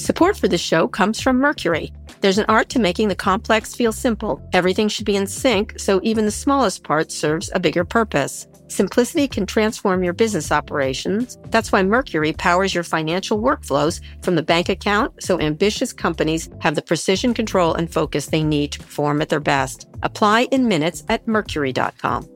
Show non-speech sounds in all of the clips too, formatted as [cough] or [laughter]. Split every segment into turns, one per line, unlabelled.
Support for this show comes from Mercury. There's an art to making the complex feel simple. Everything should be in sync, so even the smallest part serves a bigger purpose. Simplicity can transform your business operations. That's why Mercury powers your financial workflows from the bank account so ambitious companies have the precision control and focus they need to perform at their best. Apply in minutes at mercury.com.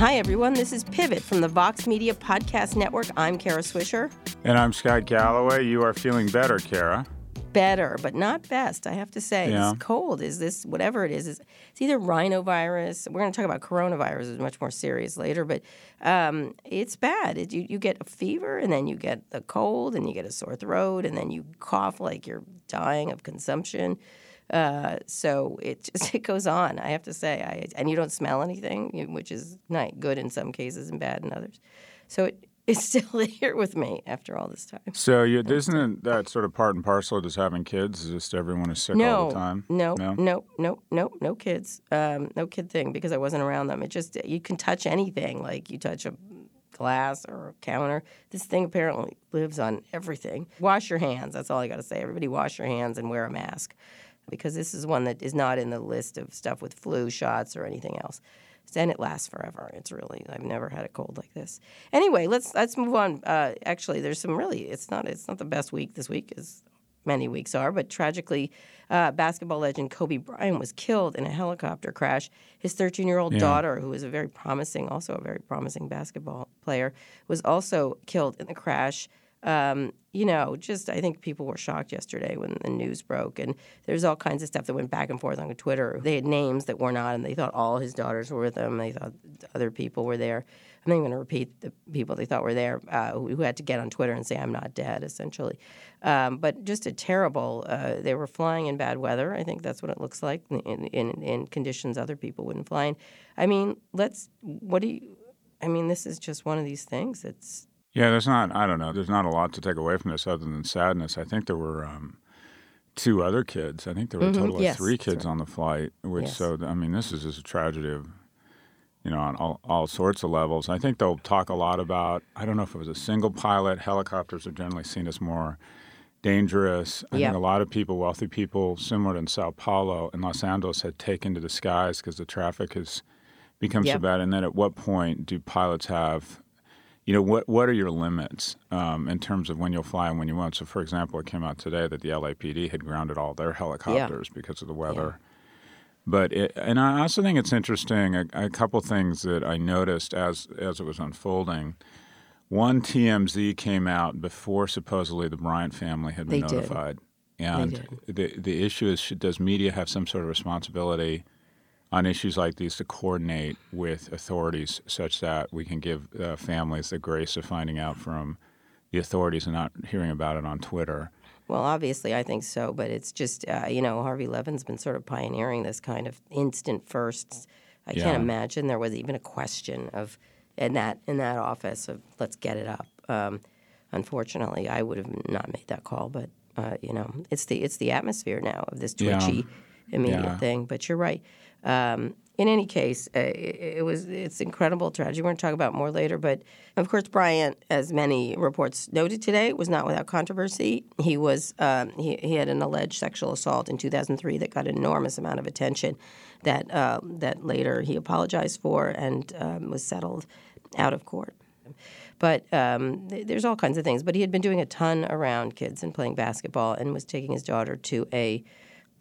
Hi, everyone. This is Pivot from the Vox Media Podcast Network. I'm Kara Swisher.
And I'm Scott Galloway. You are feeling better, Kara.
Better, but not best, I have to say. Yeah. It's cold. Is this, whatever it is, it's either rhinovirus. We're going to talk about coronavirus, it's much more serious later, but um, it's bad. It, you, you get a fever, and then you get a cold, and you get a sore throat, and then you cough like you're dying of consumption. Uh, so it [laughs] just it goes on. I have to say, I, and you don't smell anything, which is not good in some cases and bad in others. So it, [laughs] it's still [laughs] here with me after all this time.
So you, isn't that sort of part and parcel of just having kids? Is just everyone is sick
no,
all the time?
No, no, no, no, no, no kids. Um, no kid thing because I wasn't around them. It just you can touch anything, like you touch a glass or a counter. This thing apparently lives on everything. Wash your hands. That's all I got to say. Everybody wash your hands and wear a mask because this is one that is not in the list of stuff with flu shots or anything else. And it lasts forever. It's really I've never had a cold like this. Anyway, let's let's move on. Uh, actually, there's some really it's not it's not the best week this week as many weeks are, but tragically, uh, basketball legend Kobe Bryant was killed in a helicopter crash. His 13 year old daughter, who was a very promising, also a very promising basketball player, was also killed in the crash um, you know, just I think people were shocked yesterday when the news broke, and there's all kinds of stuff that went back and forth on Twitter. They had names that were not, and they thought all his daughters were with him. They thought other people were there. I'm not even going to repeat the people they thought were there uh, who, had to get on Twitter and say I'm not dead, essentially. Um, but just a terrible. Uh, they were flying in bad weather. I think that's what it looks like in, in, in conditions other people wouldn't fly in. I mean, let's. What do you? I mean, this is just one of these things. It's
yeah, there's not. I don't know. There's not a lot to take away from this other than sadness. I think there were um, two other kids. I think there were a mm-hmm. total yes, of three kids right. on the flight. Which yes. so I mean, this is just a tragedy of you know on all, all sorts of levels. I think they'll talk a lot about. I don't know if it was a single pilot. Helicopters are generally seen as more dangerous. I think a lot of people, wealthy people, similar in Sao Paulo and Los Angeles, had taken to the skies because the traffic has become yep. so bad. And then at what point do pilots have you know what what are your limits um, in terms of when you'll fly and when you won't so for example it came out today that the lapd had grounded all their helicopters yeah. because of the weather yeah. but it, and i also think it's interesting a, a couple things that i noticed as as it was unfolding one tmz came out before supposedly the bryant family had been
they
notified did. and the the issue is should, does media have some sort of responsibility on issues like these to coordinate with authorities such that we can give uh, families the grace of finding out from the authorities and not hearing about it on Twitter.
Well, obviously, I think so, but it's just, uh, you know, Harvey Levin's been sort of pioneering this kind of instant firsts. I yeah. can't imagine there was even a question of in that in that office of let's get it up. Um, unfortunately, I would have not made that call, but uh, you know, it's the it's the atmosphere now of this twitchy, yeah. immediate yeah. thing. But you're right. Um, in any case, uh, it, it, was it's incredible tragedy. We're going to talk about more later, but of course, Bryant, as many reports noted today, was not without controversy. He was um, he, he had an alleged sexual assault in 2003 that got an enormous amount of attention. That uh, that later he apologized for and um, was settled out of court. But um, th- there's all kinds of things. But he had been doing a ton around kids and playing basketball, and was taking his daughter to a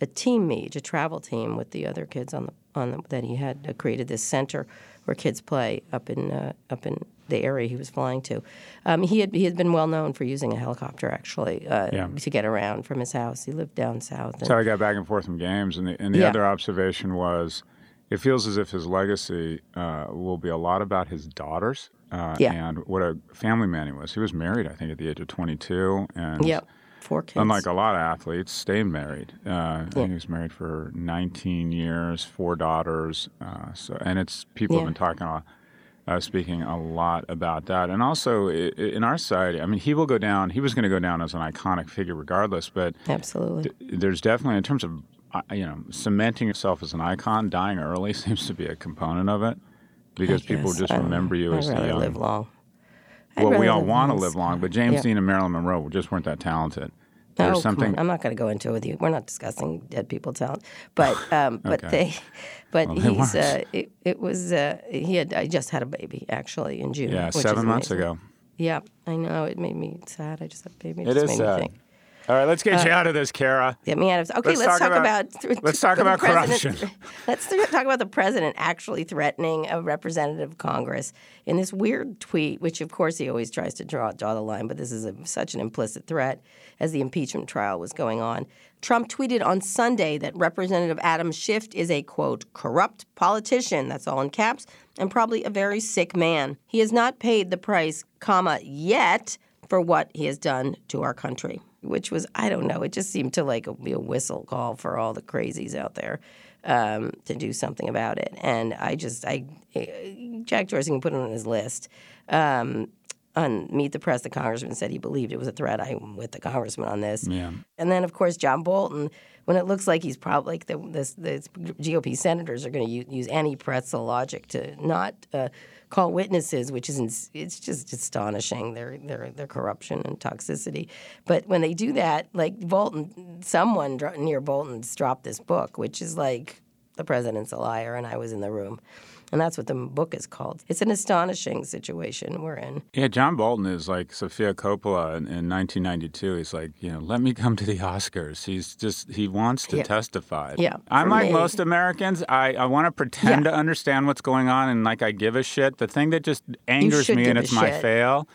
a team meet, a travel team with the other kids on the on the, that he had uh, created this center where kids play up in uh, up in the area he was flying to. Um, he had he had been well known for using a helicopter actually uh, yeah. to get around from his house. He lived down south.
so I got back and forth from games, and the, and the yeah. other observation was, it feels as if his legacy uh, will be a lot about his daughters. Uh, yeah. And what a family man he was. He was married, I think, at the age of 22, and
yep. Four kids.
Unlike a lot of athletes, stayed married. Uh, yeah. I think he was married for 19 years, four daughters. Uh, so, and it's people yeah. have been talking uh, speaking a lot about that. And also in our society, I mean, he will go down, he was going to go down as an iconic figure regardless, but
absolutely,
th- there's definitely, in terms of, uh, you know, cementing yourself as an icon, dying early [laughs] seems to be a component of it because people just remember you as
the young. live long.
I'd well, we all want to live long, but James yeah. Dean and Marilyn Monroe just weren't that talented.
There's oh, something. I'm not going to go into it with you. We're not discussing dead people talent, but [laughs] um, but they, but well, he's uh, it, it, was uh, he had I just had a baby actually in June.
Yeah, seven months ago.
Yeah, I know. It made me sad. I just had a baby.
It, it is sad. Think. All right, let's get uh, you out of this, Kara.
Get me out of. this. Okay, let's, let's talk, talk, about,
about let's talk about corruption. [laughs]
let's talk about the president actually threatening a representative of Congress in this weird tweet, which of course he always tries to draw draw the line, but this is a, such an implicit threat as the impeachment trial was going on. Trump tweeted on Sunday that Representative Adam Schiff is a quote corrupt politician. That's all in caps, and probably a very sick man. He has not paid the price, comma yet for what he has done to our country which was I don't know. It just seemed to like be a whistle call for all the crazies out there um, to do something about it. And I just I Jack Dorsey can put it on his list. Um, on Meet the Press, the congressman said he believed it was a threat. I'm with the congressman on this.
Yeah.
And then, of course, John Bolton, when it looks like he's probably like the, the, the GOP senators are going to use, use Annie Prestel logic to not uh, call witnesses, which is it's just astonishing their their their corruption and toxicity. But when they do that, like Bolton, someone near Bolton's dropped this book, which is like the president's a liar, and I was in the room. And that's what the book is called. It's an astonishing situation we're in.
Yeah, John Bolton is like Sofia Coppola in, in 1992. He's like, you know, let me come to the Oscars. He's just, he wants to
yeah.
testify.
Yeah.
I'm like me. most Americans. I, I want to pretend yeah. to understand what's going on and like I give a shit. The thing that just angers me, and it's my
shit.
fail,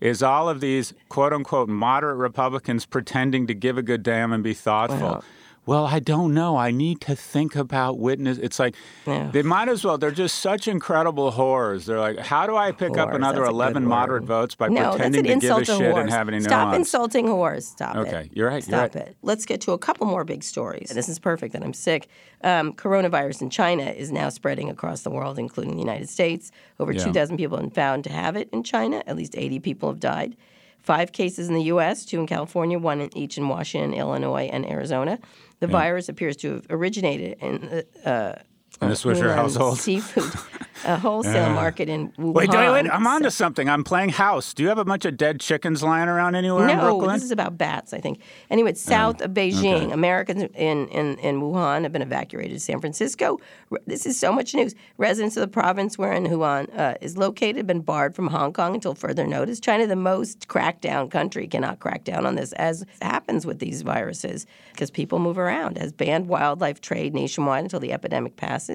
is all of these quote unquote moderate Republicans pretending to give a good damn and be thoughtful. Well, well, I don't know. I need to think about witness. It's like yeah. they might as well. They're just such incredible whores. They're like, how do I pick whores, up another eleven moderate votes by
no,
pretending
to
give a shit
whores.
and have any
Stop
nuance?
insulting whores. Stop
okay, it.
Okay,
you're right.
Stop
you're right.
it. Let's get to a couple more big stories. This is perfect that I'm sick. Um, coronavirus in China is now spreading across the world, including the United States. Over yeah. two dozen people have been found to have it in China. At least 80 people have died. Five cases in the U.S., two in California, one in each in Washington, Illinois, and Arizona. The yeah. virus appears to have originated in uh,
in the [laughs] Swisher household.
Seafood, [laughs] a wholesale yeah. market in Wuhan.
Wait, wait, wait, I'm onto something. I'm playing house. Do you have a bunch of dead chickens lying around anywhere
no,
in Brooklyn?
No, this is about bats, I think. Anyway, it's south oh, of Beijing. Okay. Americans in, in, in Wuhan have been evacuated to San Francisco. This is so much news. Residents of the province wherein Wuhan uh, is located have been barred from Hong Kong until further notice. China, the most cracked down country, cannot crack down on this, as happens with these viruses, because people move around, has banned wildlife trade nationwide until the epidemic passes.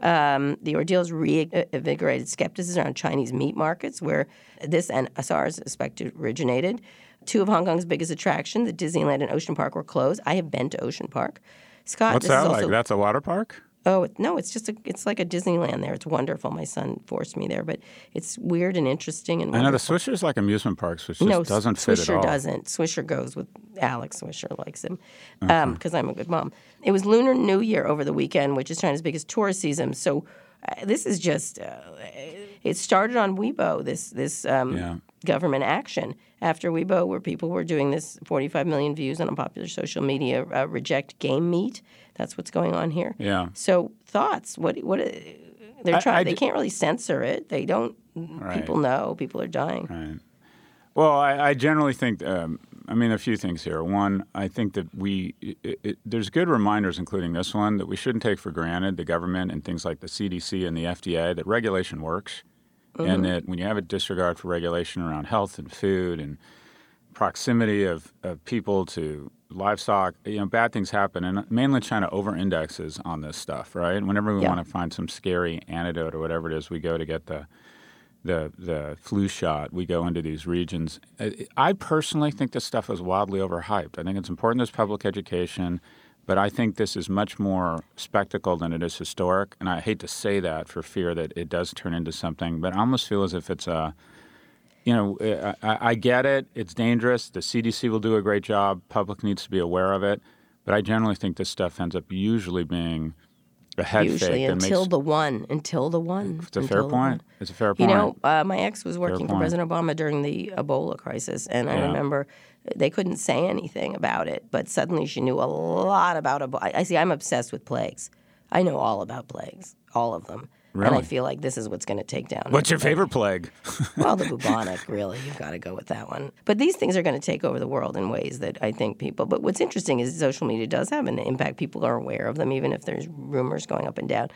Um, the ordeal has reinvigorated skepticism around Chinese meat markets, where this and SARS suspected originated. Two of Hong Kong's biggest attractions, the Disneyland and Ocean Park, were closed. I have been to Ocean Park. Scott,
what's that like? That's a water park.
Oh no, it's just a, it's like a Disneyland there. It's wonderful. My son forced me there, but it's weird and interesting and.
Wonderful. I know the Swisher's like amusement parks, which just no, doesn't
fit
Swisher
at all. doesn't. Swisher goes with Alex Swisher likes him because um, I'm a good mom. It was Lunar New Year over the weekend, which is China's biggest tourist season. So uh, this is just uh, it started on Weibo. This this um, yeah. government action after Weibo, where people were doing this 45 million views on a popular social media uh, reject game meat. That's what's going on here.
Yeah.
So thoughts? What what they're trying? I, I they can't really censor it. They don't. Right. People know. People are dying.
Right. Well, I, I generally think. Um, I mean, a few things here. One, I think that we it, it, there's good reminders, including this one, that we shouldn't take for granted the government and things like the CDC and the FDA that regulation works. mm-hmm. and that when you have a disregard for regulation around health and food and proximity of, of people to livestock, you know, bad things happen. And mainland China over indexes on this stuff, right? Whenever we yeah. want to find some scary antidote or whatever it is, we go to get the the the flu shot. We go into these regions. I personally think this stuff is wildly overhyped. I think it's important as public education, but I think this is much more spectacle than it is historic. And I hate to say that for fear that it does turn into something, but I almost feel as if it's a you know, I, I, get it. It's dangerous. The CDC will do a great job. Public needs to be aware of it. But I generally think this stuff ends up usually being a head
usually
fake.
until
makes,
the one, until the one.
It's a fair point. It's a fair point.
You know, uh, my ex was working for President Obama during the Ebola crisis, and I remember they couldn't say anything about it, but suddenly she knew a lot about Ebola. I see. I'm obsessed with plagues. I know all about plagues, all of them. Really? And I feel like this is what's going to take down.
What's your favorite plague? [laughs]
well, the bubonic, really. You've got to go with that one. But these things are going to take over the world in ways that I think people. But what's interesting is social media does have an impact. People are aware of them, even if there's rumors going up and down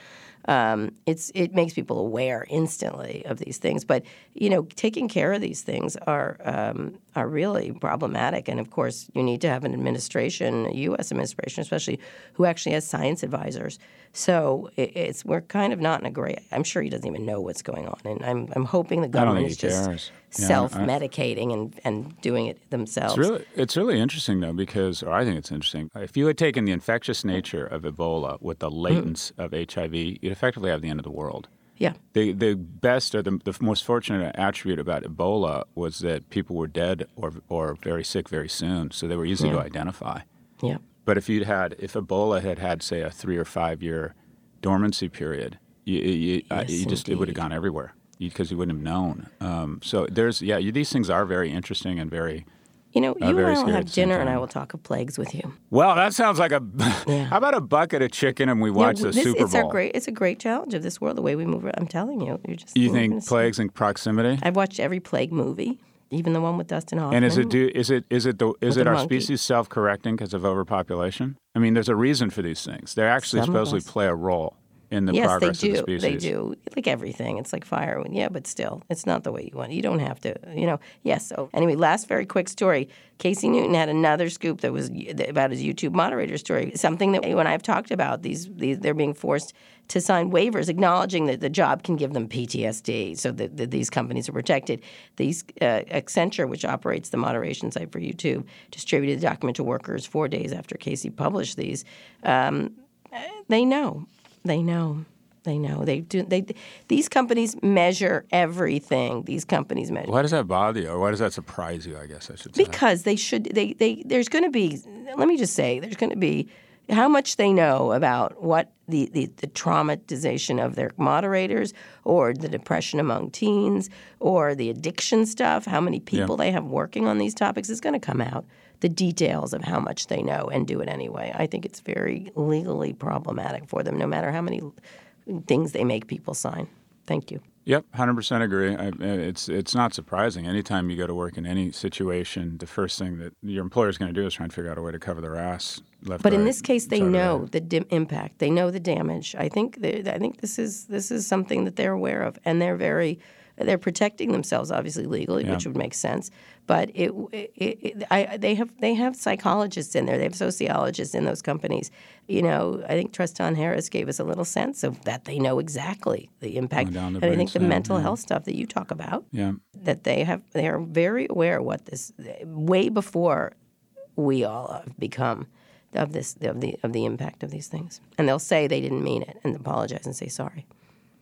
um, it's it makes people aware instantly of these things. But you know, taking care of these things are um, are really problematic. And of course, you need to have an administration, a U.S. administration, especially who actually has science advisors. So it, it's we're kind of not in a great. I'm sure he doesn't even know what's going on, and I'm I'm hoping the government is just
cares.
Self-medicating and and doing it themselves.
It's really it's really interesting though because, or I think it's interesting. If you had taken the infectious nature of Ebola with the latence mm. of HIV, you'd effectively have the end of the world.
Yeah.
The the best or the, the most fortunate attribute about Ebola was that people were dead or or very sick very soon, so they were easy yeah. to identify.
Yeah.
But if you'd had if Ebola had had say a three or five year dormancy period, you, you, yes, you just it would have gone everywhere because you, wouldn't have known. Um, so there's yeah, these things are very interesting and very
you know, uh, you and I will have dinner, and I will talk of plagues with you.
Well, that sounds like a. [laughs] Yeah. how about a bucket of chicken and we watch yeah, the
this,
Super
it's
Bowl?
A great, it's a great challenge of this world, the way we move. I'm telling you, you're just.
You think plagues and proximity?
I've watched every plague movie, even the one with Dustin Hoffman.
And is it do, is it is it the is it our monkey. species self correcting because of overpopulation? I mean, there's a reason for these things. They actually Some supposedly play a role in the
yes,
progress
they do.
of the species.
They do. Like everything. It's like fire. Yeah, but still, it's not the way you want. It. You don't have to, you know. Yes. So anyway, last very quick story. Casey Newton had another scoop that was about his YouTube moderator story. Something that when I've talked about these, these they're being forced to sign waivers acknowledging that the job can give them PTSD, so that, that these companies are protected. These uh, Accenture, which operates the moderation site for YouTube, distributed the document to workers four days after Casey published these. Um, they know they know. They know. They do. They these companies measure everything. These companies measure.
Why does that bother you, or why does that surprise you? I guess I should
say. Because they should. They they. There's going to be. Let me just say. There's going to be how much they know about what the, the, the, traumatization of their moderators or the depression among teens or the addiction stuff, how many people yeah. they have working on these topics is going to come out the details of how much they know and do it anyway. I think it's very legally problematic for them, no matter how many things they make people sign. Thank you.
Yep, hundred percent agree. I, uh, it's it's not surprising. Anytime you go to work in any situation, the first thing that your employer is going to do is try and figure out a way to cover their ass. Left,
but
in
this case, they know the dim- impact. They know the damage. I think I think this is this is something that they're aware of, and they're very they're protecting themselves, obviously legally, yeah. which would make sense. But it, it, it, I, they have they have psychologists in there. They have sociologists in those companies. You know, I think Tristan Harris gave us a little sense of that. They know exactly the impact. And I think the mental yeah. health stuff that you talk about.
Yeah.
That they have, they are very aware of what this way before we all have become of this of the of the impact of these things. And they'll say they didn't mean it and apologize and say sorry.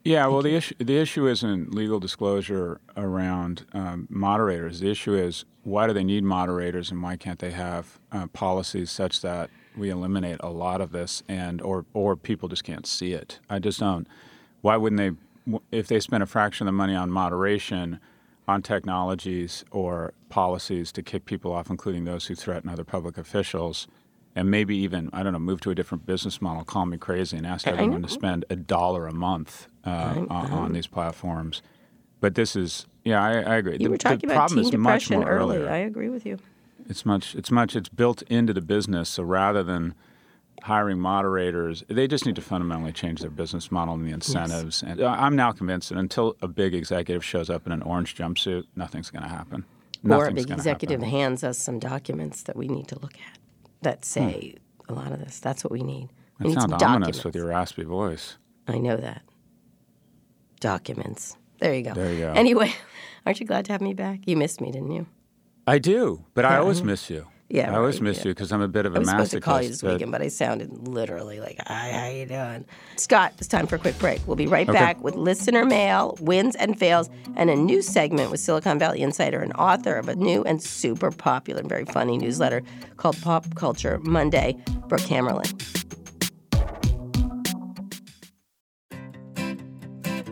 Yeah, well, the issue the issue isn't legal disclosure around um, moderators. The issue is why do they need moderators, and why can't they have uh, policies such that we eliminate a lot of this, and or or people just can't see it. I just don't. Why wouldn't they? If they spend a fraction of the money on moderation, on technologies or policies to kick people off, including those who threaten other public officials, and maybe even I don't know, move to a different business model. Call me crazy and ask everyone to spend a dollar a month uh, on, on, these platforms. But this is yeah, I, I agree.
You the, were talking about teen depression early. I agree with you.
It's much. It's much. It's built into the business. So rather than hiring moderators. They just need to fundamentally change their business model and the incentives. Yes. And uh, I'm now convinced that until a big executive shows up in an orange jumpsuit, nothing's going to happen.
Nothing's or a big executive happen. hands us some documents that we need to look at that say hmm. a lot of this. That's what we need. We
it
need
sounds ominous with your raspy voice.
I know that. Documents. There you go.
There you go.
Anyway, [laughs] aren't you glad to have me back? You missed me, didn't you?
I do, but yeah, I always mm-hmm. miss you.
Yeah,
I always miss you because I'm a bit of a masochist. I was
supposed to call you this but... weekend, but I sounded literally like, "Hi, how you doing?" Scott, it's time for a quick break. We'll be right okay. back with listener mail, wins and fails, and a new segment with Silicon Valley Insider and author of a new and super popular and very funny newsletter called Pop Culture Monday, Brooke Hammerling.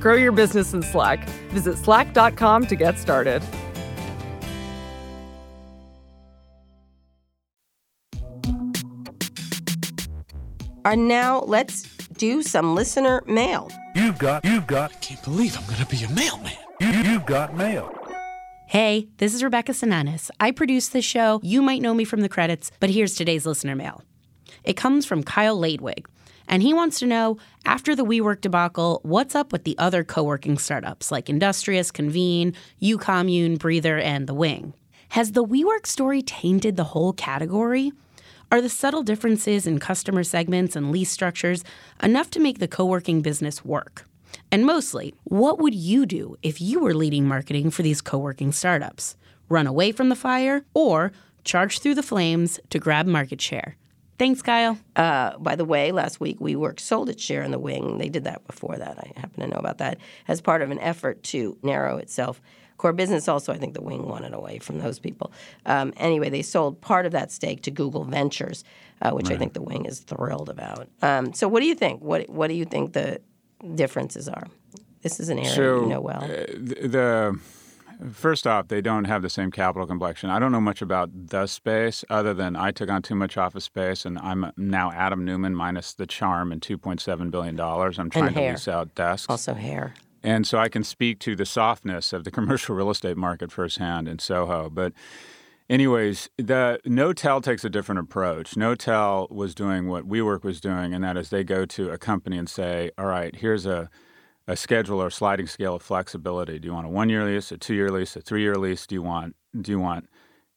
Grow your business in Slack. Visit slack.com to get started.
And now let's do some listener mail.
You've got, you've got, I can't believe I'm going to be a mailman. You, you've got mail.
Hey, this is Rebecca Sananes. I produce this show. You might know me from the credits, but here's today's listener mail. It comes from Kyle Ladewig, and he wants to know after the WeWork debacle, what's up with the other co working startups like Industrious, Convene, UCommune, Breather, and The Wing? Has the WeWork story tainted the whole category? Are the subtle differences in customer segments and lease structures enough to make the co working business work? And mostly, what would you do if you were leading marketing for these co working startups? Run away from the fire or charge through the flames to grab market share? Thanks, Kyle.
Uh, by the way, last week WeWork sold its share in the wing. They did that before that. I happen to know about that as part of an effort to narrow itself core business. Also, I think the wing wanted away from those people. Um, anyway, they sold part of that stake to Google Ventures, uh, which right. I think the wing is thrilled about. Um, so, what do you think? What What do you think the differences are? This is an area so, you know well. Uh,
the First off, they don't have the same capital complexion. I don't know much about the space other than I took on too much office space, and I'm now Adam Neumann minus the charm and $2.7 billion. I'm trying to lease out desks.
Also, hair.
And so I can speak to the softness of the [laughs] commercial real estate market firsthand in Soho. But, anyways, the Knotel takes a different approach. Knotel was doing what WeWork was doing, and that is they go to a company and say, "All right, here's a a schedule or sliding scale of flexibility. Do you want a one year lease, a two year lease, a three year lease? Do you want do you want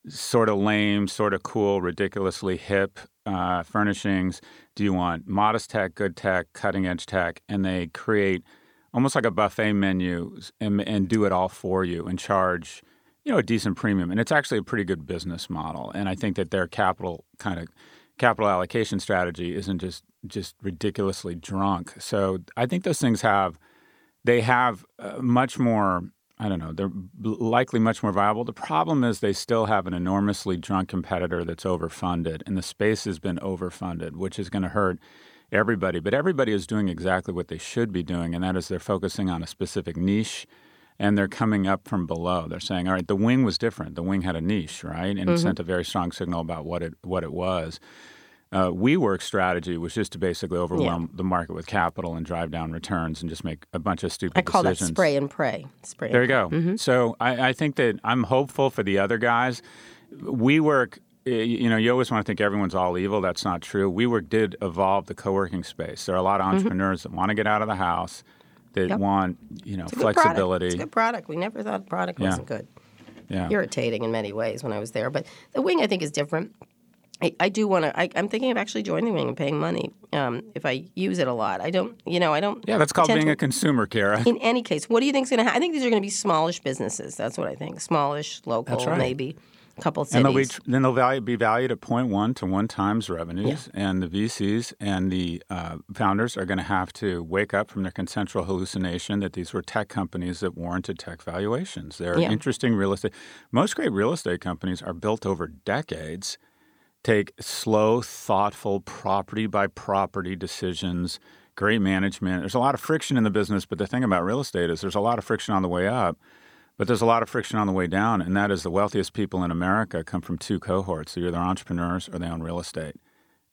sort of lame, sort of cool, ridiculously hip uh, furnishings? Do you want modest tech, good tech, cutting edge tech? And they create almost like a buffet menu and, and do it all for you and charge you know a decent premium and it's actually a pretty good business model and i think that their capital kind of capital allocation strategy isn't just just ridiculously drunk so i think those things have they have uh, much more i don't know they're likely much more viable the problem is they still have an enormously drunk competitor that's overfunded and the space has been overfunded which is going to hurt everybody, but everybody is doing exactly what they should be doing, and that is they're focusing on a specific niche and they're coming up from below. They're saying, all right, the wing was different. The wing had a niche, right? And mm-hmm. it sent a very strong signal about what it what it was. Uh, WeWork's strategy was just to basically overwhelm yeah. the market with capital and drive down returns and just make a bunch of stupid
I call
decisions.
that spray and pray. Spray.
There
you
go. Mm-hmm. So I, I think that I'm hopeful for the other guys. WeWork you know, you always want to think everyone's all evil. That's not true. WeWork did evolve the co-working space. There are a lot of mm-hmm. entrepreneurs mm-hmm. that want to get out of the house, that yep. want, you know,
it's
flexibility.
It's a good product. We never thought product yeah. wasn't good. Yeah. Irritating in many ways when I was there. But the wing, I think, is different. I, I do want to. I'm thinking of actually joining the wing and paying money um, if I use it a lot. I don't, you know, I don't.
Yeah, that's called being to, a consumer, Kara.
In any case, what do you think is going to happen? I think these are going to be smallish businesses. That's what I think. Smallish, local, right. maybe a couple cities.
And they'll be, then they'll value, be valued at 0.1 to 1 times revenues. Yeah. And the VCs and the uh, founders are going to have to wake up from their consensual hallucination that these were tech companies that warranted tech valuations. They're yeah. interesting real estate. Most great real estate companies are built over decades. Take slow, thoughtful, property by property decisions, great management. There's a lot of friction in the business, but the thing about real estate is there's a lot of friction on the way up, but there's a lot of friction on the way down, and that is the wealthiest people in America come from two cohorts. They're either entrepreneurs or they own real estate.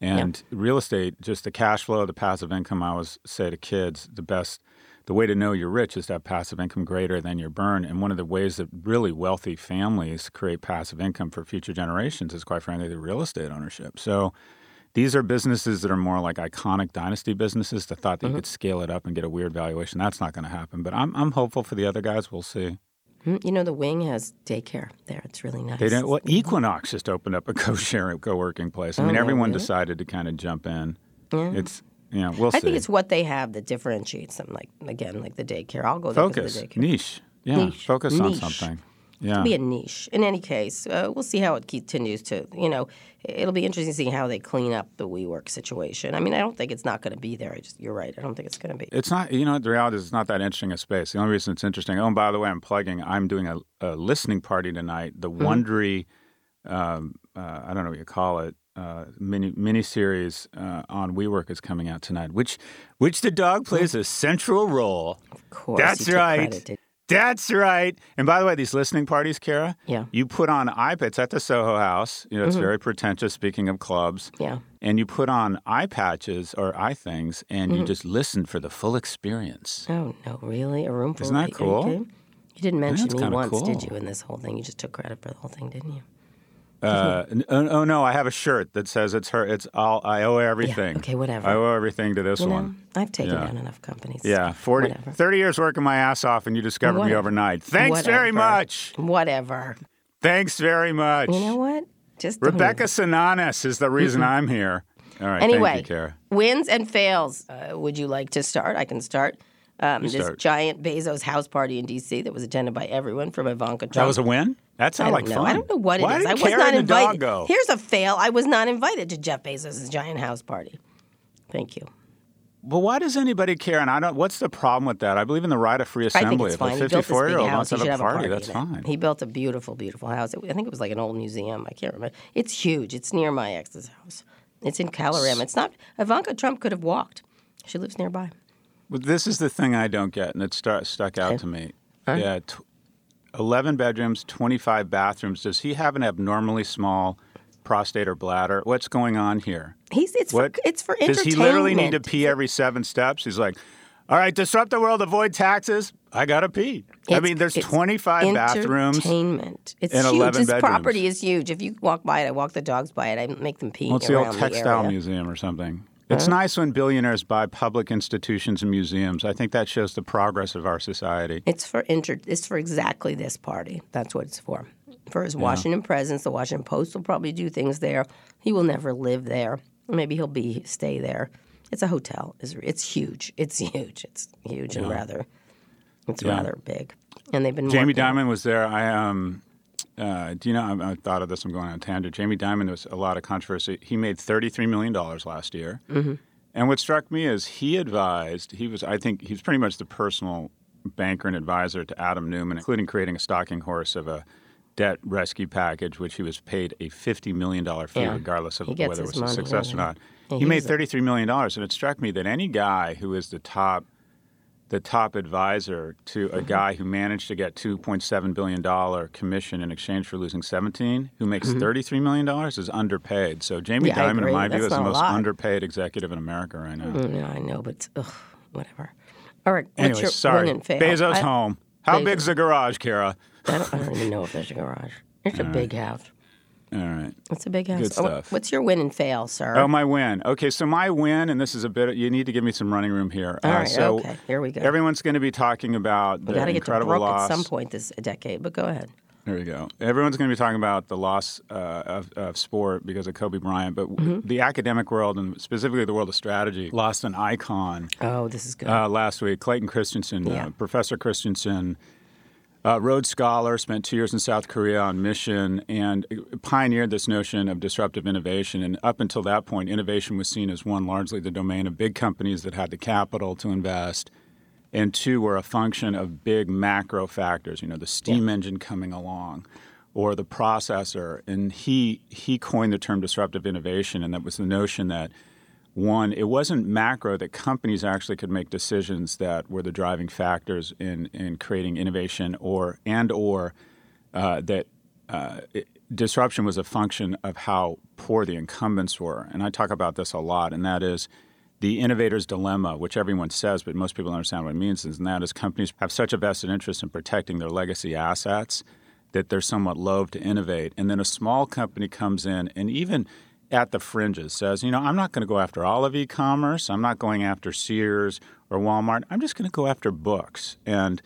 And yep. real estate, just the cash flow, the passive income, I always say to kids, the best – the way to know you're rich is to have passive income greater than your burn. And one of the ways that really wealthy families create passive income for future generations is, quite frankly, the real estate ownership. So these are businesses that are more like iconic dynasty businesses The thought that mm-hmm. you could scale it up and get a weird valuation. That's not going to happen. But I'm, I'm hopeful for the other guys. We'll see.
Hmm, you know, the wing has daycare there. It's really nice.
They didn't, well, Equinox just opened up a [laughs] co-sharing, co-working place. I mean, oh, everyone really? decided to kind of jump in. Yeah. It's yeah, we'll
I
see.
think it's what they have that differentiates them. Like again, like the daycare. I'll go there
focus
the daycare.
niche. Yeah, niche. focus
niche.
on something. Yeah,
to be a niche. In any case, uh, we'll see how it continues to. You know, it'll be interesting to see how they clean up the WeWork situation. I mean, I don't think it's not going to be there. I just, you're right. I don't think it's going to be.
It's not. You know, the reality is it's not that interesting a space. The only reason it's interesting. Oh, and by the way, I'm plugging. I'm doing a, a listening party tonight. The mm-hmm. Wondery. Um, uh, I don't know what you call it uh, mini mini series uh, on WeWork is coming out tonight, which which the dog plays a central role.
Of course,
that's right. That's right. And by the way, these listening parties, Kara,
yeah,
you put on iPads at the Soho House. You know, it's mm-hmm. very pretentious. Speaking of clubs,
yeah,
and you put on eye patches or eye things, and mm-hmm. you just listen for the full experience.
Oh no, really? A room full.
Isn't that cool?
You didn't mention me once,
cool.
did you? In this whole thing, you just took credit for the whole thing, didn't you?
Uh, oh, oh, no, I have a shirt that says it's her. It's all. I owe everything.
Yeah, okay, whatever.
I owe everything to this
you know,
one.
I've taken yeah. down enough companies.
Yeah, 40,
whatever.
30 years working my ass off, and you discovered whatever. me overnight. Thanks
whatever.
very much.
Whatever.
Thanks very much.
You know what? Just
Rebecca Sananes is the reason I'm here. All right.
Anyway,
you,
wins and fails. Uh, would you like to start? I can start. Um, this
start.
giant Bezos house party in D.C. that was attended by everyone from Ivanka Trump.
That was a win. That sounded like
know.
fun.
I don't know what
Why
it is.
I
was not invited.
Go?
Here's a fail. I was not invited to Jeff Bezos' giant house party. Thank you.
Well, why does anybody care? And I don't. What's the problem with that? I believe in the right of free assembly.
I think it's fine.
If a 54 year old wants
to
have a
party,
that's fine.
He built a beautiful, beautiful house. I think it was like an old museum. I can't remember. It's huge. It's near my ex's house. It's in Kalorama. It's not. Ivanka Trump could have walked. She lives nearby.
Well, this is the thing I don't get, and it start, stuck out to me.
Huh?
Yeah, t- 11 bedrooms, 25 bathrooms. Does he have an abnormally small prostate or bladder? What's going on here?
He's it's what? for it's for entertainment.
Does he literally need to pee every seven steps? He's like, all right, disrupt the world, avoid taxes. I gotta pee.
It's,
I mean, there's 25 bathrooms.
Entertainment. It's
and
huge.
11
this
bedrooms.
property is huge. If you walk by it, I walk the dogs by it. I make them pee
well, it's the old textile
the
museum or something. It's nice when billionaires buy public institutions and museums. I think that shows the progress of our society.
It's for inter- It's for exactly this party. That's what it's for. For his Washington presence, the Washington Post will probably do things there. He will never live there. Maybe he'll be stay there. It's a hotel. It's, it's huge. It's [laughs] huge. It's huge and rather. It's
Yeah.
rather big. And they've been
Jamie
working-
Dimon was there. I um, uh, do you know? I, I thought of this. I'm going on a tangent. Jamie Dimon was a lot of controversy. He made 33 million dollars last year,
Mm-hmm.
and what struck me is he advised. He was, I think, he's pretty much the personal banker and advisor to Adam Neumann, including creating a stalking horse of a debt rescue package, which he was paid a 50 million dollar fee,
Yeah.
regardless of whether it was a success
yeah.
or not. He
he
made 33 million dollars, and it struck me that any guy who is the top the top advisor to
Mm-hmm.
a guy who managed to get 2.7 billion dollar commission in exchange for losing 17, who makes 33 million dollars, is underpaid. So Jamie
Mm-hmm. Yeah,
Dimon, in my view, is the most
lot.
underpaid executive in America right now.
Mm, yeah, I know, but ugh, whatever. All right. What's
Anyway,
your
sorry.
win and fail?
Bezos
I,
home. How
Bezos.
big's the garage, Kara?
I don't, I don't even [laughs] know if there's a garage. It's a big house.
All right.
It's a big house.
Good
Oh,
stuff.
what's your win and fail, sir?
Oh, my win. Okay, so my win, and this is a bit. You need to give me some running room here.
All
Uh,
right,
so
okay, here we go.
Everyone's going to be talking about
we
the
got to get to
incredible loss.
at some point this decade, but go ahead.
There we go. Everyone's going to be talking about the loss uh, of, of sport because of Kobe Bryant, but
Mm-hmm.
the academic world and specifically the world of strategy lost an icon
Oh, this is good.
uh, last week. Clayton Christensen,
Yeah.
uh, Professor Christensen, uh, Rhodes Scholar, spent two years in South Korea on mission and pioneered this notion of disruptive innovation. And up until that point, innovation was seen as one, largely the domain of big companies that had the capital to invest, and two, were a function of big macro factors, you know, the steam engine coming along. or the processor. And he he coined the term disruptive innovation, and that was the notion that one, it wasn't macro that companies actually could make decisions that were the driving factors in in creating innovation, or and or uh, that uh, it, disruption was a function of how poor the incumbents were. And I talk about this a lot, and that is the innovator's dilemma, which everyone says, but most people don't understand what it means, and that is companies have such a vested interest in protecting their legacy assets that they're somewhat loath to innovate. And then a small company comes in and even at the fringes says, you know, I'm not going to go after all of e-commerce. I'm not going after Sears or Walmart. I'm just going to go after books. And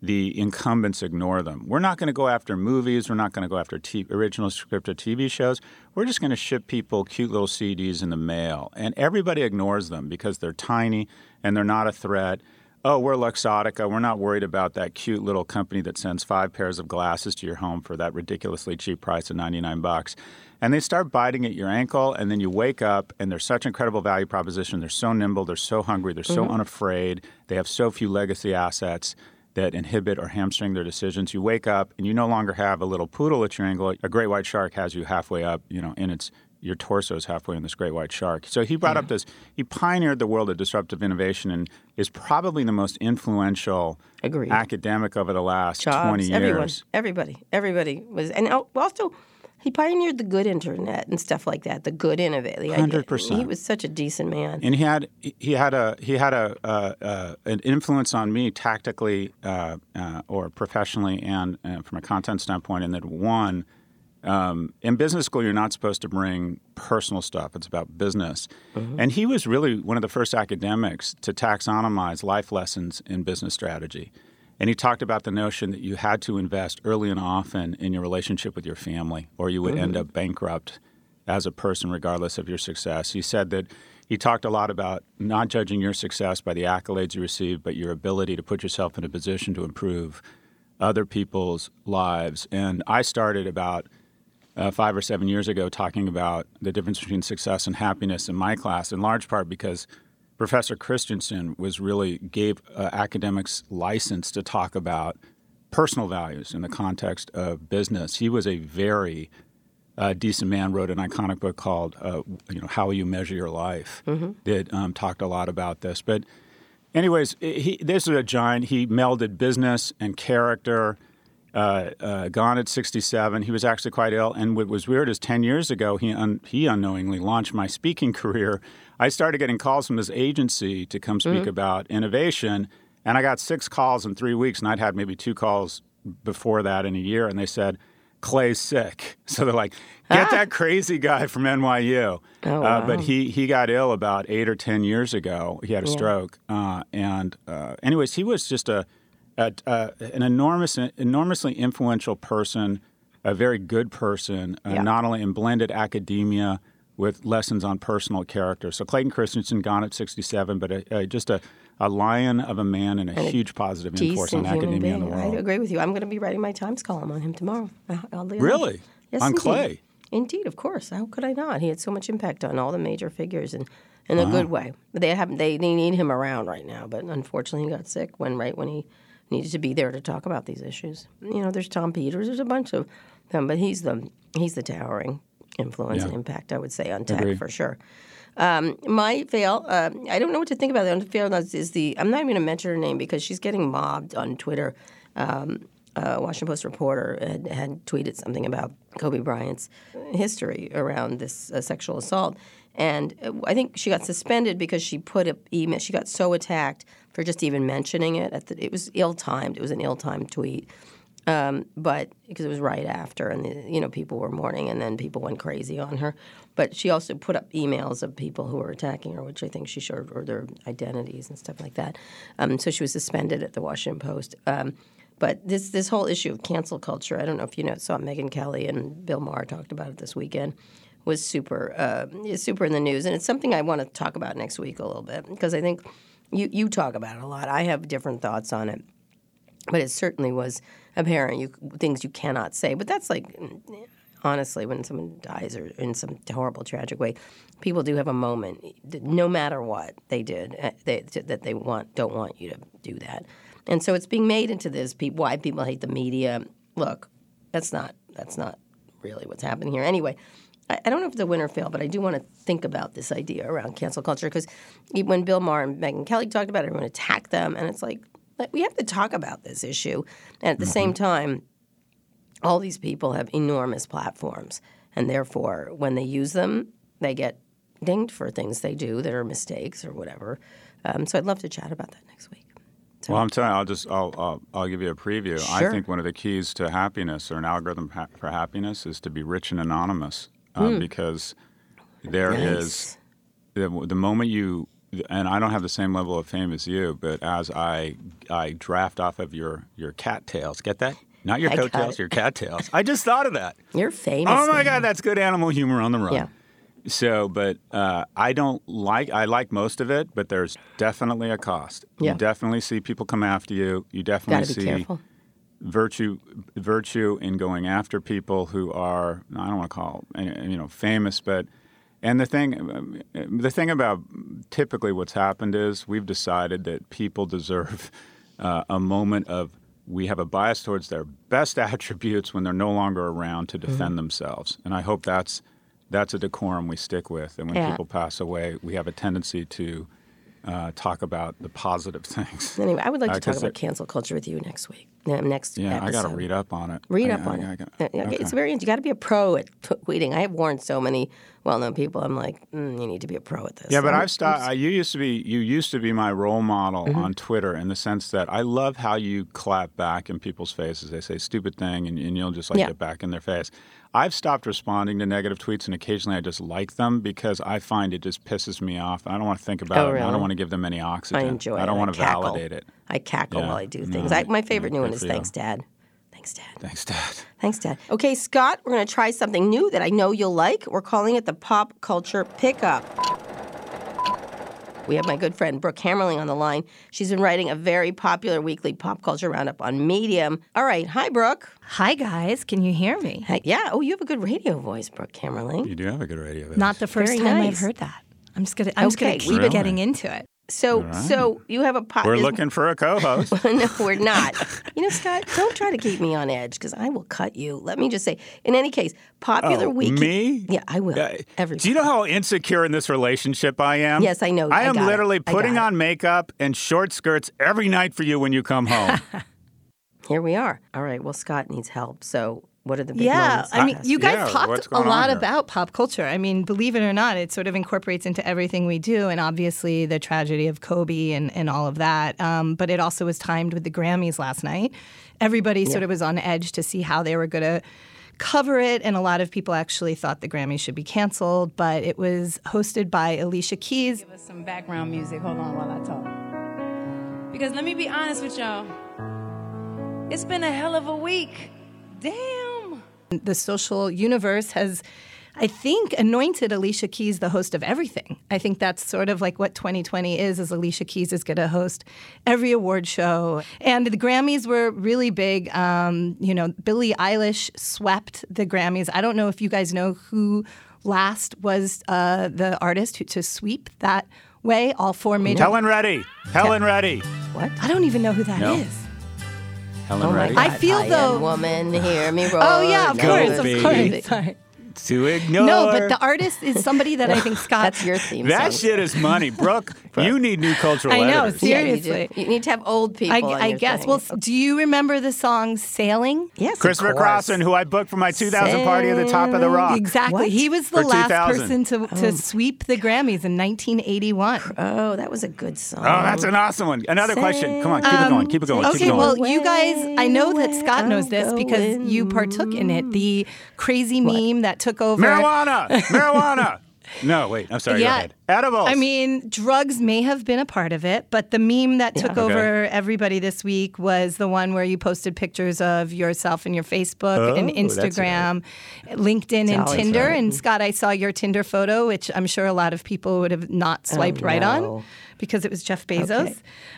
the incumbents ignore them. We're not going to go after movies. We're not going to go after t- original scripted TV shows. We're just going to ship people cute little CDs in the mail. And everybody ignores them because they're tiny and they're not a threat oh, we're Luxottica. We're not worried about that cute little company that sends five pairs of glasses to your home for that ridiculously cheap price of 99 bucks. And they start biting at your ankle, and then you wake up, and they're such incredible value proposition. They're so nimble, they're so hungry, they're so mm-hmm. unafraid. They have so few legacy assets that inhibit or hamstring their decisions. You wake up, and you no longer have a little poodle at your ankle. A great white shark has you halfway up, you know, in its your torso is halfway in this great white shark. So he brought yeah. up this. He pioneered the world of disruptive innovation and is probably the most influential
Agreed.
academic over the last
Jobs,
twenty years.
Everyone, everybody, everybody was, and also he pioneered the good internet and stuff like that. The good innovation.
Hundred percent.
He was such a decent man,
and he had he had a he had a uh, uh, an influence on me tactically uh, uh or professionally and uh, from a content standpoint. In that one um, in business school, you're not supposed to bring personal stuff. It's about business. Mm-hmm. And he was really one of the first academics to taxonomize life lessons in business strategy. And he talked about the notion that you had to invest early and often in your relationship with your family, or you would mm-hmm. end up bankrupt as a person, regardless of your success. He said that he talked a lot about not judging your success by the accolades you receive, but your ability to put yourself in a position to improve other people's lives. And I started about uh, five or seven years ago talking about the difference between success and happiness in my class, in large part because Professor Christensen was really gave uh, academics license to talk about personal values in the context of business. He was a very uh, decent man. Wrote an iconic book called uh, "You know How You Measure Your Life." Mm-hmm. That um, talked a lot about this. But, anyways, he, this is a giant. He melded business and character uh, uh, gone at 67. He was actually quite ill. And what was weird is 10 years ago, he, un- he unknowingly launched my speaking [laughs] career. I started getting calls from his agency to come speak mm-hmm. about innovation. And I got six calls in three weeks, and I'd had maybe two calls before that in a year. And they said, Clay's sick. [laughs] So they're like, get ah. that crazy guy from NYU.
Oh, uh, wow.
but he, he got ill about eight or 10 years ago. He had a yeah. stroke. Uh, and, uh, anyways, he was just a uh, an enormous, enormously influential person, a very good person, uh, yeah. not only in blended academia with lessons on personal character. So Clayton Christensen gone at 67, but a, a, just a, a lion of a man and a and huge positive influence on academia being. in the world.
I agree with you. I'm going to be writing my Times column on him tomorrow.
Really?
Yes,
on
indeed.
Clay?
Indeed, of course. How could I not? He had so much impact on all the major figures and in a wow. good way. They have they, they need him around right now, but unfortunately he got sick when right when he needed to be there to talk about these issues. You know, there's Tom Peters, there's a bunch of them, but he's the he's the towering influence yeah. and impact, I would say, on tech Agreed. for sure. Um, my fail, uh, I don't know what to think about the fail is the I'm not even going to mention her name because she's getting mobbed on Twitter. Um, a Washington Post reporter had, had, tweeted something about Kobe Bryant's history around this uh, sexual assault. And uh, I think she got suspended because she put a email. She got so attacked for just even mentioning it. The, it was ill timed. It was an ill timed tweet. Um, but because it was right after, and the, you know people were mourning, and then people went crazy on her. But she also put up emails of people who were attacking her, which I think she showed, or their identities and stuff like that. Um, so she was suspended at the Washington Post. Um, but this this whole issue of cancel culture, I don't know if you know, saw Megyn Kelly and Bill Maher talked about it this weekend, was super uh, super in the news, and it's something I want to talk about next week a little bit because I think you you talk about it a lot. I have different thoughts on it, but it certainly was apparent. You things you cannot say, but that's like honestly when someone dies or in some horrible tragic way people do have a moment no matter what they did eh, they, that they want don't want you to do that and so it's being made into this why people hate the media look that's not that's not really what's happening here. Anyway, I, don't know if it's a win or fail, but I do want to think about this idea around cancel culture because when Bill Maher and Megyn Kelly talked about it, everyone attacked them, and it's like, like we have to talk about this issue. And at the mm-hmm. same time, all these people have enormous platforms, and therefore, when they use them, they get dinged for things they do that are mistakes or whatever. Um, so I'd love to chat about that next week.
So. Well, I'm telling you, I'll just I'll, I'll, I'll give you a preview.
Sure.
I think one of the keys to happiness or an algorithm ha- for happiness is to be rich and anonymous, mm. because there nice. is the, the moment you and I don't have the same level of fame as you, but as I I draft off of your your cattails, get that? Not your coattails, your cattails. I just thought of that.
You're famous.
Oh my God, that's good animal humor on the run.
Yeah.
So, but uh, I don't like. I like most of it, but there's definitely a cost.
Yeah.
You definitely see people come after you. You definitely
see Be
careful. Virtue virtue in going after people who are I don't want to call you know famous, but and the thing the thing about typically what's happened is we've decided that people deserve [laughs] uh, a moment of we have a bias towards their best [laughs] attributes when they're no longer around to defend mm-hmm. themselves, and I hope that's that's a decorum we stick with. And when
yeah.
people pass away, we have a tendency to uh, talk about the positive [laughs] things.
Anyway, I would like to uh, talk about cancel culture with you next week. next
yeah,
episode.
I got to read up on it.
Read
I,
up
I,
on
I,
it. okay. It's very. You got to be a pro at tweeting. I have warned so many well-known people. I'm like, mm, you need to be a pro at this.
Yeah, but I've stopped. You used to be. You used to be my role model
mm-hmm.
on Twitter in the sense that I love how you clap back in people's faces. They say stupid thing, and, and you'll just like
yeah.
get back in their face. I've stopped responding to negative tweets, and occasionally I just like them because I find it just pisses me off. I don't want to think about
oh,
it. I don't want to give them any oxygen.
I enjoy
I don't
it.
want to
cackle.
validate it.
I cackle
yeah.
while I do things.
No,
I, my favorite
yeah,
new one is. Thanks, Dad. Thanks, Dad.
Thanks, Dad.
Thanks, Dad. Okay, Scott, we're going to try something new that I know you'll like. We're calling it the Pop Culture Pickup. We have my good friend Brooke Hammerling on the line. She's been writing a very popular weekly pop culture roundup on Medium. All right. Hi, Brooke.
Hi, guys. Can you hear me?
Hi. Yeah. Oh, you have a good radio voice, Brooke Hammerling.
You do have a good radio voice.
Not the first
very
time
nice.
I've heard that. I'm just gonna. I'm
okay.
just gonna keep really? getting into it.
So, right. so you have a
pot. We're looking for a co-host. [laughs]
no, we're not. [laughs] you know, Scott, don't try to keep me on edge because I will cut you. Let me just say, in any case, popular
oh,
week.
Me?
Yeah, I will. Uh, Every.
Do you know how insecure in this relationship I am?
Yes, I know.
I, am literally
it.
putting on makeup and short skirts every night for you when you come home. [laughs]
Here we are. All right. Well, Scott needs help, so what are the big
yeah,
moments?
I mean, you guys
yeah,
talked a lot about pop culture. I mean, believe it or not, it sort of incorporates into everything we do, and obviously the tragedy of Kobe and, and all of that. Um, but it also was timed with the Grammys last night. Everybody yeah. sort of was on edge to see how they were going to cover it, and a lot of people actually thought the Grammys should be canceled. But it was hosted by Alicia Keys.
Give us some background music. Hold on while I talk. Because let me be honest with y'all, it's been a hell of a week. Damn.
The social universe has I think anointed Alicia Keys the host of everything. I think that's sort of like what 2020 is is Alicia Keys is going to host every award show. And the Grammys were really big. Um, you know, Billie Eilish swept the Grammys. I don't know if you guys know who last was uh, the artist who, to sweep that way. All four major.
Helen Reddy. Helen Reddy.
What?
I don't even know who that
no.
is.
Helen
oh
Reddy.
I feel
I
though.
woman, hear me roar.
Oh yeah, of
Go
course,
baby.
of course. Sorry.
To ignore.
No, but the artist is somebody that I think Scott.
That's your theme.
That
song.
shit is money, Brooke. [laughs] you need new cultural.
I know,
editors.
seriously.
Yeah, you, do. you, need to have old people.
I, I guess.
Thing.
Well, do you remember the song "Sailing"?
Yes,
Christopher Crossan, who I booked for my 2000 party at the top of the rock.
Exactly.
What?
He was the
For
last
2000.
person to, to
Oh.
sweep the Grammys in 1981.
Oh, that was a good song.
Oh, that's an awesome one. Another question. Come on, keep it going. Keep it going. keep
Okay,
it going.
well, you guys, I know that Scott knows this because you partook in it. The crazy meme that took over.
marijuana, marijuana. [laughs] No, wait. I'm sorry.
Yeah.
Go ahead. Edibles.
I mean, drugs may have been a part of it, but the meme that took
Okay.
over everybody this week was the one where you posted pictures of yourself in your Facebook and
Oh, that's
Instagram, LinkedIn, and Tinder.
right.
And Scott, I saw your Tinder photo, which I'm sure a lot of people would have not swiped right
Oh, no.
on because it was Jeff Bezos.
Okay.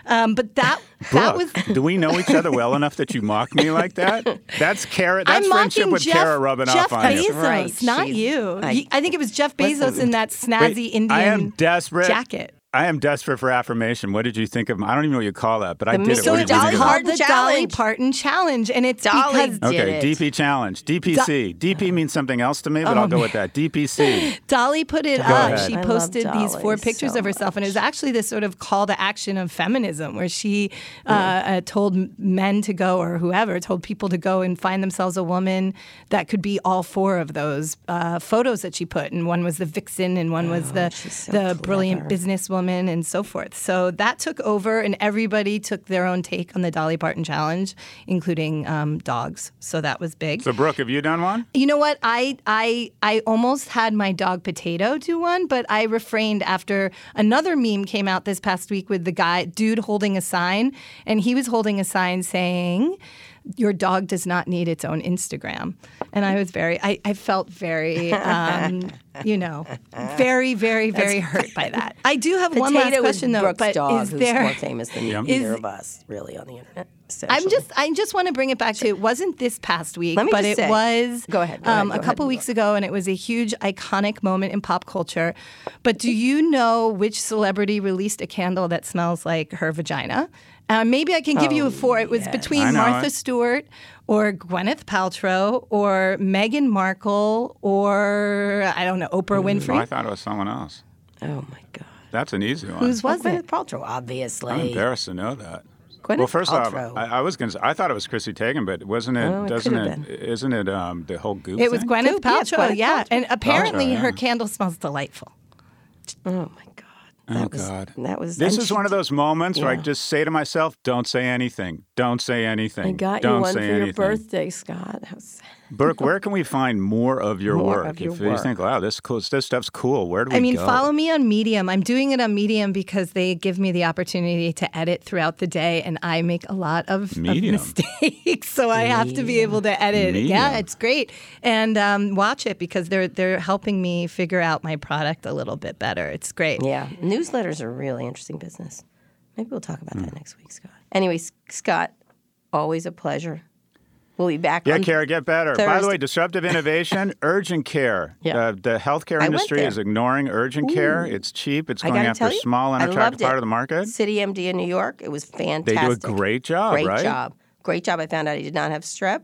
Um, but that that was.
Do we know each other well enough that you mock me like that? That's Kara. That's
I'm
friendship
mocking
with
Jeff,
Kara rubbing
Jeff
off on
Bezos,
you.
Right,
not
she's-
you.
I-
I think it was Jeff Bezos
Listen,
in that snazzy
Wait,
Indian
Desperate.
jacket.
I am desperate for affirmation. What did you think of? I don't even know what you call that, but I
The
did it.
So
What
So
did
it's
you
Dolly
think of
called
it?
the Dolly Parton Challenge, and it's
Dolly
because
did
Okay,
it.
DP challenge, DPC. DP means something else to me, but
Oh,
I'll go
man.
with that. DPC. [laughs]
Dolly put it
Go
up.
ahead.
She
I
posted these four pictures
so
of herself, and it was actually this sort of call to action of feminism, where she uh, uh, told men to go, or whoever told people to go and find themselves a woman that could be all four of those uh, photos that she put, and one was the vixen, and one was the
Oh, she's so
the brilliant
clever.
And so forth. So that took over, and everybody took their own take on the Dolly Parton challenge, including um, dogs. So that was big.
So, Brooke, have you done one?
You know what? I I I almost had my dog Potato do one, but I refrained after another meme came out this past week with the guy dude holding a sign, and he was holding a sign saying. Your dog does not need its own Instagram, and I was very, I, I felt very, um, you know, very, very, very hurt by that. I do have one last question though,
Brooke's
but
dog,
is
who's
there?
more famous than
Yeah.
either
Is-
of us, really, on the internet.
I'm just I just want to bring it back to it wasn't this past week,
Let me
but it
say-
was
Go ahead, go
um,
ahead,
a couple
ahead.
weeks ago, and it was a huge iconic moment in pop culture. But do you know which celebrity released a candle that smells like her vagina? Uh, maybe I can give you a four. It was
I
between Martha
it.
Stewart or Gwyneth Paltrow or Meghan Markle or I don't know Oprah Winfrey.
Oh, I thought it was someone else.
oh my god.
That's an easy one.
Whose was
Gwyneth
it?
Paltrow, obviously.
I'm embarrassed to know that.
Gwyneth
well, first
Paltrow.
off, I, I was going to. I thought it was Chrissy Teigen, but wasn't it?
Oh, it
doesn't
could
it?
have been.
Isn't it um, the whole goop?
It was
thing?
Gwyneth
Goop, yeah,
Paltrow,
Gwyneth
yeah,
Paltrow.
and apparently
Paltrow,
her candle smells delightful.
oh my god. Oh, that
Oh
was,
God.
That was.
This is
she
one of those moments where I just say to myself, "Don't say anything. Don't say anything.
I got
Don't
you one
say
for your birthday, Scott. That was-
Brooke, where can we find more of your
More
work?
of your
if you think, "Wow, this cool, this stuff's cool," where do we
I mean,
go?
follow me on Medium. I'm doing it on Medium because they give me the opportunity to edit throughout the day, and I make a lot of, of mistakes, [laughs] so I have to be able to edit. Yeah, it's great, and um, watch it because they're they're helping me figure out my product a little bit better. It's great.
yeah, newsletters are a really interesting business. Maybe we'll talk about
Hmm.
that next week, Scott. Anyway, Scott, always a pleasure. We'll be back.
Yeah, Kara, get better. By the way, disruptive innovation, [laughs] urgent care.
Yeah.
Uh, the healthcare industry is ignoring urgent care. It's cheap. It's going after
you,
small, unattractive part of the market.
City MD in New York. It was fantastic.
They do a great job,
Great
right?
job. Great job. I found out he did not have strep.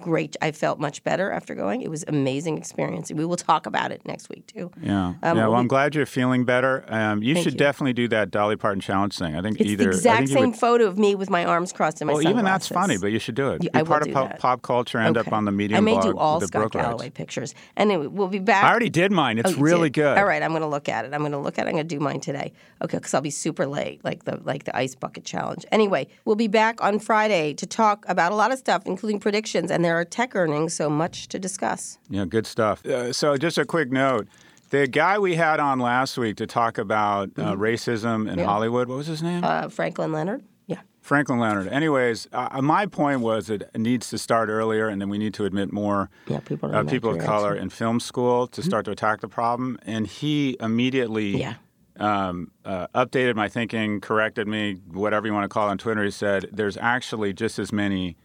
Great. I felt much better after going. It was amazing experience. We will talk about it next week too.
Yeah.
Um,
yeah. Well,
we-
I'm glad you're feeling better. Um, you should
you.
definitely do that Dolly Parton challenge thing. I think
It's
either.
the exact same
would-
photo of me with my arms crossed and my
well, even that's funny, but you should do it.
Yeah,
Be
I will
part
do
of pop, pop culture. End up on the Medium
I may
blog
do all
the
Scott. Galloway pictures. Anyway, we'll be back.
I already did mine. It's
Oh,
really
did?
good.
All right, I'm going to look at it. I'm going to look at it. I'm going to do mine today. Okay, because I'll be super late, like the like the ice bucket challenge. Anyway, we'll be back on Friday to talk about a lot of stuff, including predictions, and there are tech earnings, so much to discuss.
Yeah, good stuff. Uh, so, just a quick note: the guy we had on last week to talk about uh, racism in Hollywood. What was his name?
Mm-hmm. Uh, Franklin Leonard. Yeah.
Franklin Leonard. Anyways, uh, my point was it needs to start earlier, and then we need to admit more
Yeah, people
uh, people of color in film school to start to attack the problem. And he immediately
Yeah.
um, uh, updated my thinking, corrected me, whatever you want to call it on Twitter. He said there's actually just as many.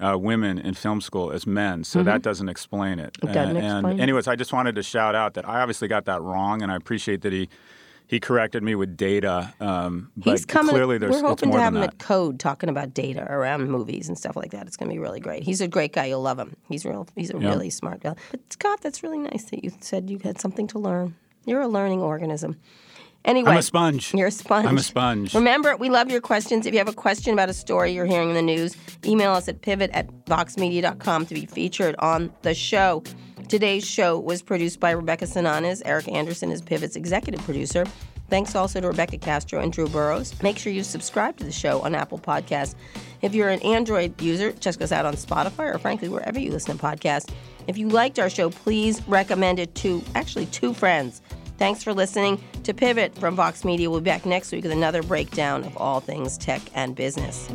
Uh, women in film school as men, so that doesn't explain it.
Mm-hmm. It doesn't
Uh, and
explain it.
anyways, I just wanted to shout out that I obviously got that wrong, and I appreciate that he he corrected me with data. Um, but
He's coming.
clearly, there's
we're hoping
more
to have him
that.
at Code talking about data around movies and stuff like that. It's going to be really great. He's a great guy. You'll love him. He's real. He's a
Yeah.
really smart guy. But Scott, that's really nice that you said you had something to learn. You're a learning organism. Anyway,
I'm a sponge.
You're a sponge.
I'm a sponge.
Remember, we love your questions. If you have a question about a story you're hearing in the news, email us at pivot at voxmedia.com to be featured on the show. Today's show was produced by Rebecca Sananes. Eric Anderson is Pivot's executive producer. Thanks also to Rebecca Castro and Drew Burrows. Make sure you subscribe to the show on Apple Podcasts. If you're an Android user, check us out on Spotify or frankly wherever you listen to podcasts. If you liked our show, please recommend it to actually two friends. Thanks for listening to Pivot from Vox Media. We'll be back next week with another breakdown of all things tech and business.